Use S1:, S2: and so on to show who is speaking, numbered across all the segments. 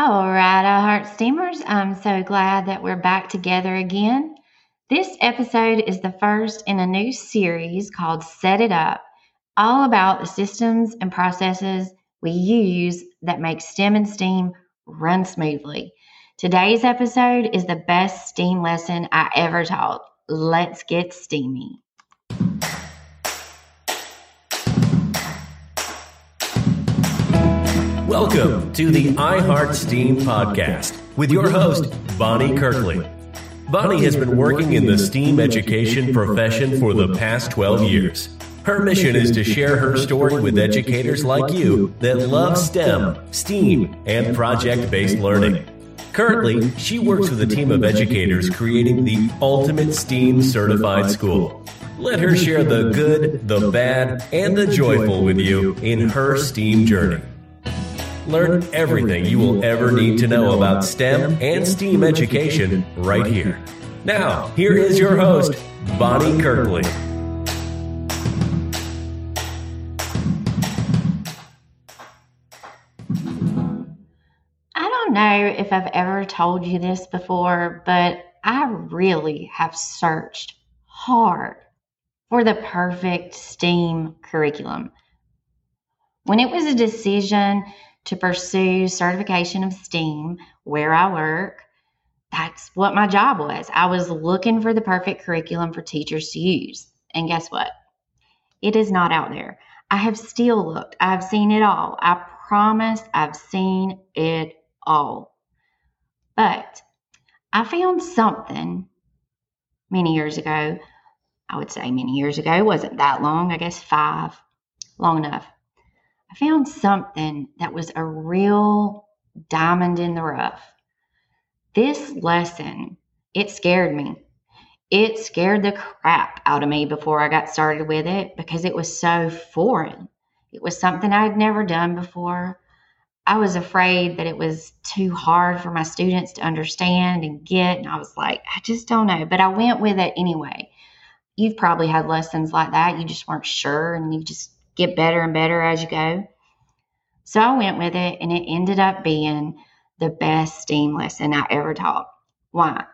S1: All right, I Heart steamers. I'm so glad that we're back together again. This episode is the first in a new series called Set It Up, all about the systems and processes we use that make STEM and STEAM run smoothly. Today's episode is the best STEAM lesson I ever taught. Let's get steamy.
S2: Welcome to the iHeart STEAM podcast with your host, Bonnie Kirkley. Bonnie has been working in the STEAM education profession for the past 12 years. Her mission is to share her story with educators like you that love STEM, STEAM, and project based learning. Currently, she works with a team of educators creating the ultimate STEAM certified school. Let her share the good, the bad, and the joyful with you in her STEAM journey. Learn everything you will ever need to know about STEM and STEAM education right here. Now, here is your host, Bonnie Kirkley.
S1: I don't know if I've ever told you this before, but I really have searched hard for the perfect STEAM curriculum. When it was a decision to pursue certification of STEAM where I work. That's what my job was. I was looking for the perfect curriculum for teachers to use. And guess what? It is not out there. I have still looked. I've seen it all. I promise I've seen it all. But I found something many years ago. I would say many years ago, it wasn't that long, I guess five, long enough. I found something that was a real diamond in the rough. This lesson, it scared me. It scared the crap out of me before I got started with it because it was so foreign. It was something I'd never done before. I was afraid that it was too hard for my students to understand and get. And I was like, I just don't know. But I went with it anyway. You've probably had lessons like that. You just weren't sure and you just get better and better as you go. So I went with it, and it ended up being the best STEAM lesson I ever taught. Why?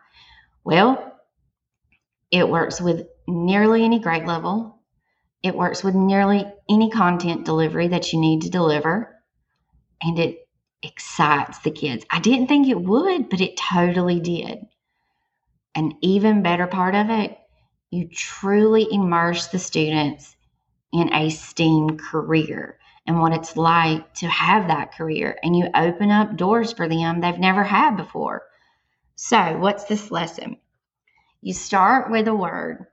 S1: Well, it works with nearly any grade level. It works with nearly any content delivery that you need to deliver. And it excites the kids. I didn't think it would, but it totally did. An even better part of it, you truly immerse the students in a STEAM career and what it's like to have that career. And you open up doors for them they've never had before. So, what's this lesson? You start with a word,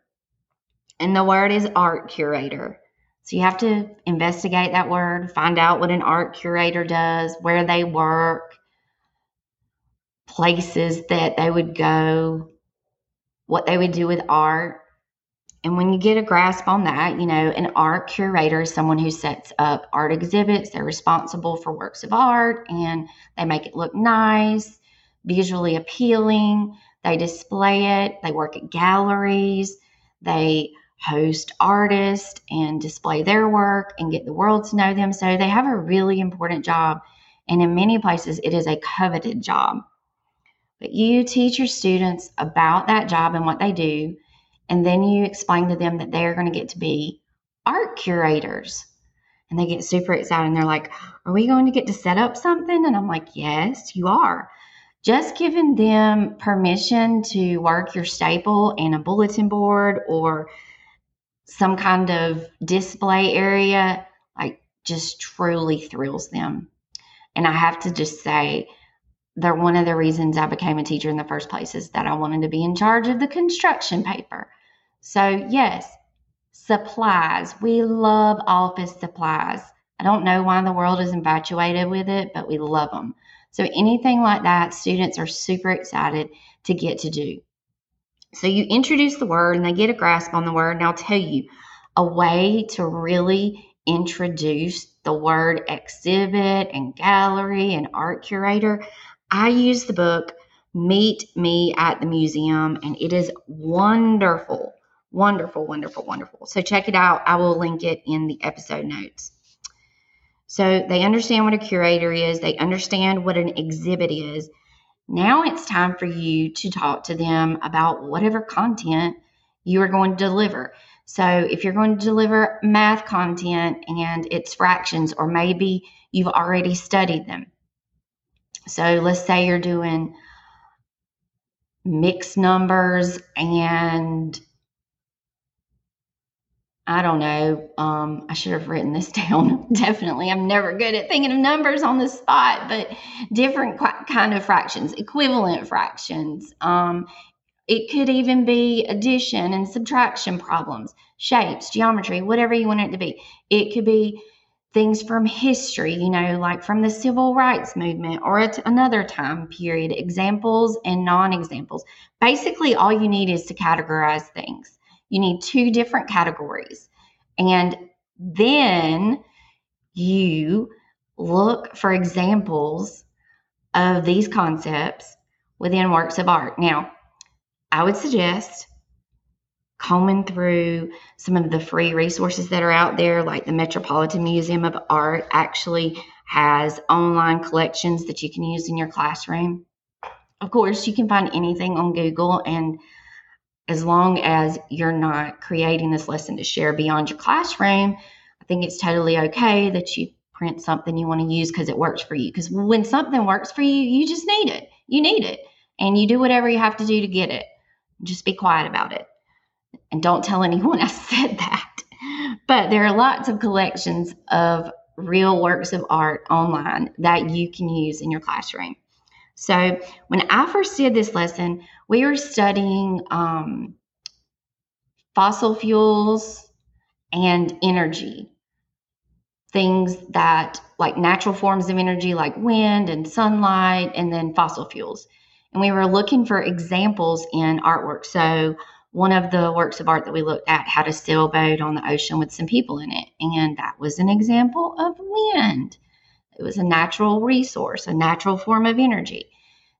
S1: and the word is art curator. So, you have to investigate that word, find out what an art curator does, where they work, places that they would go, what they would do with art. And when you get a grasp on that, you know, an art curator is someone who sets up art exhibits. They're responsible for works of art and they make it look nice, visually appealing. They display it, they work at galleries, they host artists and display their work and get the world to know them. So they have a really important job. And in many places, it is a coveted job. But you teach your students about that job and what they do and then you explain to them that they're going to get to be art curators. And they get super excited and they're like, Are we going to get to set up something? And I'm like, Yes, you are. Just giving them permission to work your staple and a bulletin board or some kind of display area, like just truly thrills them. And I have to just say, they're one of the reasons I became a teacher in the first place is that I wanted to be in charge of the construction paper. So, yes, supplies. We love office supplies. I don't know why the world is infatuated with it, but we love them. So, anything like that, students are super excited to get to do. So, you introduce the word and they get a grasp on the word. And I'll tell you a way to really introduce the word exhibit and gallery and art curator. I use the book Meet Me at the Museum, and it is wonderful, wonderful, wonderful, wonderful. So check it out. I will link it in the episode notes. So they understand what a curator is, they understand what an exhibit is. Now it's time for you to talk to them about whatever content you are going to deliver. So if you're going to deliver math content and it's fractions, or maybe you've already studied them. So let's say you're doing mixed numbers and I don't know. Um, I should have written this down. Definitely, I'm never good at thinking of numbers on the spot, but different kind of fractions, equivalent fractions. Um, it could even be addition and subtraction problems, shapes, geometry, whatever you want it to be. It could be things from history, you know, like from the civil rights movement or at another time period, examples and non examples. Basically, all you need is to categorize things. You need two different categories. And then you look for examples of these concepts within works of art. Now, I would suggest combing through some of the free resources that are out there, like the Metropolitan Museum of Art actually has online collections that you can use in your classroom. Of course, you can find anything on Google, and as long as you're not creating this lesson to share beyond your classroom, I think it's totally okay that you print something you want to use because it works for you. Because when something works for you, you just need it. You need it. And you do whatever you have to do to get it. Just be quiet about it. And don't tell anyone I said that. But there are lots of collections of real works of art online that you can use in your classroom. So, when I first did this lesson, we were studying um, fossil fuels and energy. Things that, like natural forms of energy, like wind and sunlight, and then fossil fuels and we were looking for examples in artwork. So one of the works of art that we looked at had a sailboat on the ocean with some people in it, and that was an example of wind. It was a natural resource, a natural form of energy.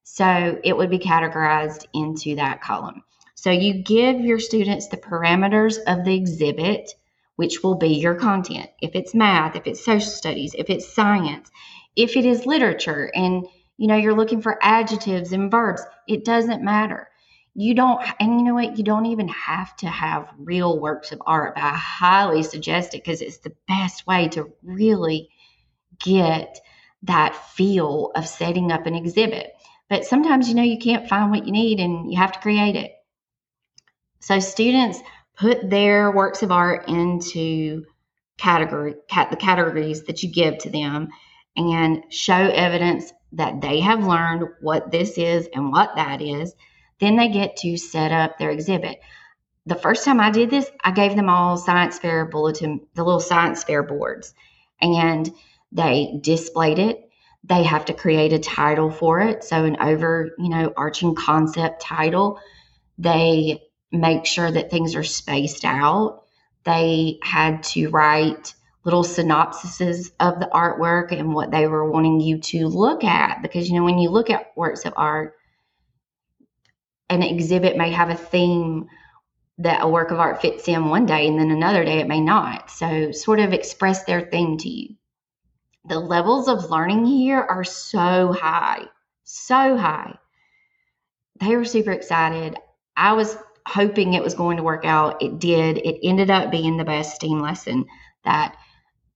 S1: So it would be categorized into that column. So you give your students the parameters of the exhibit, which will be your content. If it's math, if it's social studies, if it's science, if it is literature, and you know, you're looking for adjectives and verbs. It doesn't matter. You don't, and you know what? You don't even have to have real works of art, but I highly suggest it because it's the best way to really get that feel of setting up an exhibit. But sometimes, you know, you can't find what you need and you have to create it. So students put their works of art into category cat, the categories that you give to them and show evidence that they have learned what this is and what that is. Then they get to set up their exhibit. The first time I did this, I gave them all science fair bulletin, the little science fair boards, and they displayed it. They have to create a title for it. So, an over, you know, arching concept title. They make sure that things are spaced out. They had to write little synopsises of the artwork and what they were wanting you to look at. Because, you know, when you look at works of art, an exhibit may have a theme that a work of art fits in one day and then another day it may not. So, sort of express their theme to you. The levels of learning here are so high, so high. They were super excited. I was hoping it was going to work out. It did. It ended up being the best STEAM lesson that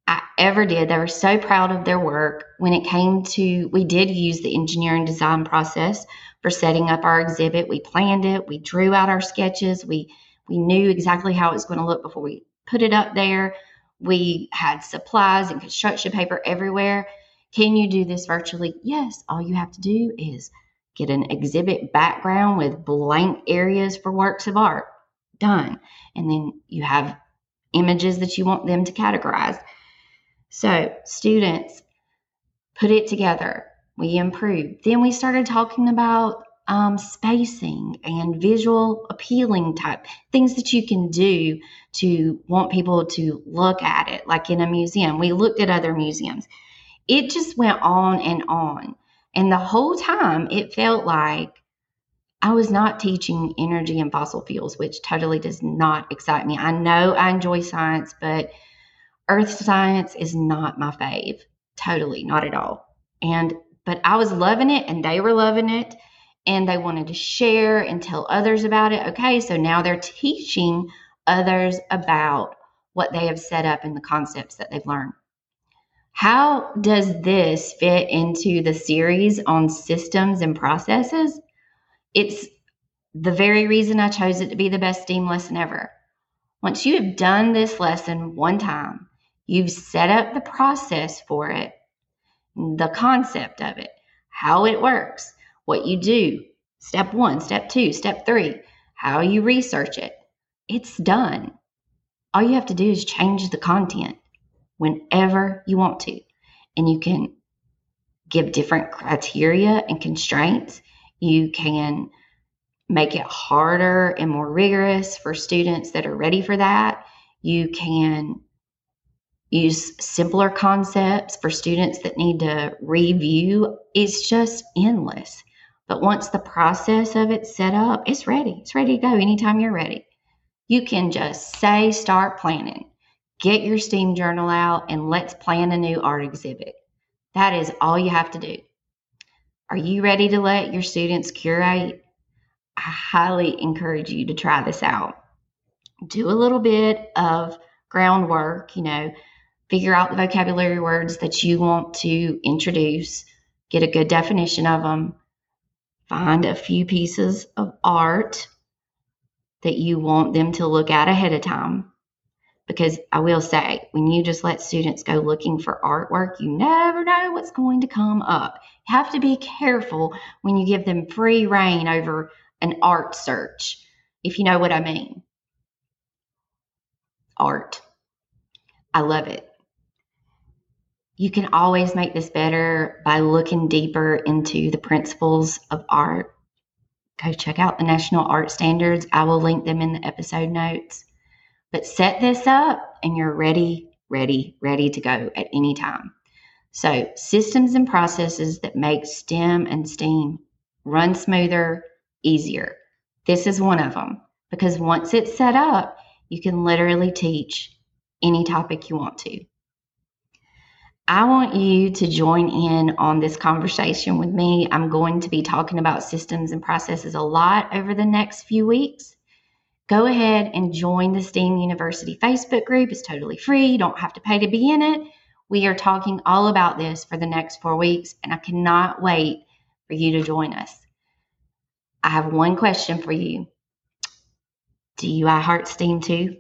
S1: I ever did. They were so proud of their work. When it came to, we did use the engineering design process for setting up our exhibit. We planned it. We drew out our sketches. We we knew exactly how it was going to look before we put it up there. We had supplies and construction paper everywhere. Can you do this virtually? Yes. All you have to do is get an exhibit background with blank areas for works of art. Done. And then you have images that you want them to categorize. So, students put it together. We improved. Then we started talking about um, spacing and visual appealing type things that you can do to want people to look at it, like in a museum. We looked at other museums. It just went on and on. And the whole time, it felt like I was not teaching energy and fossil fuels, which totally does not excite me. I know I enjoy science, but Earth science is not my fave. Totally, not at all. And but I was loving it and they were loving it and they wanted to share and tell others about it. Okay, so now they're teaching others about what they have set up and the concepts that they've learned. How does this fit into the series on systems and processes? It's the very reason I chose it to be the best STEAM lesson ever. Once you have done this lesson one time, you've set up the process for it, the concept of it, how it works, what you do, step one, step two, step three, how you research it. It's done. All you have to do is change the content whenever you want to. And you can give different criteria and constraints. You can make it harder and more rigorous for students that are ready for that. You can use simpler concepts for students that need to review. It's just endless. But once the process of it's set up, it's ready. It's ready to go anytime you're ready. You can just say, start planning get your STEAM journal out and let's plan a new art exhibit. That is all you have to do. Are you ready to let your students curate? I highly encourage you to try this out. Do a little bit of groundwork, you know, figure out the vocabulary words that you want to introduce, get a good definition of them, find a few pieces of art that you want them to look at ahead of time because I will say, when you just let students go looking for artwork, you never know what's going to come up. You have to be careful when you give them free reign over an art search, if you know what I mean. Art. I love it. You can always make this better by looking deeper into the principles of art. Go check out the National Art Standards. I will link them in the episode notes. But set this up and you're ready, ready, ready to go at any time. So, systems and processes that make STEM and STEAM run smoother, easier. This is one of them because once it's set up, you can literally teach any topic you want to. I want you to join in on this conversation with me. I'm going to be talking about systems and processes a lot over the next few weeks go ahead and join the STEAM University Facebook group. It's totally free. You don't have to pay to be in it. We are talking all about this for the next four weeks, and I cannot wait for you to join us. I have one question for you. Do you I Heart STEAM too?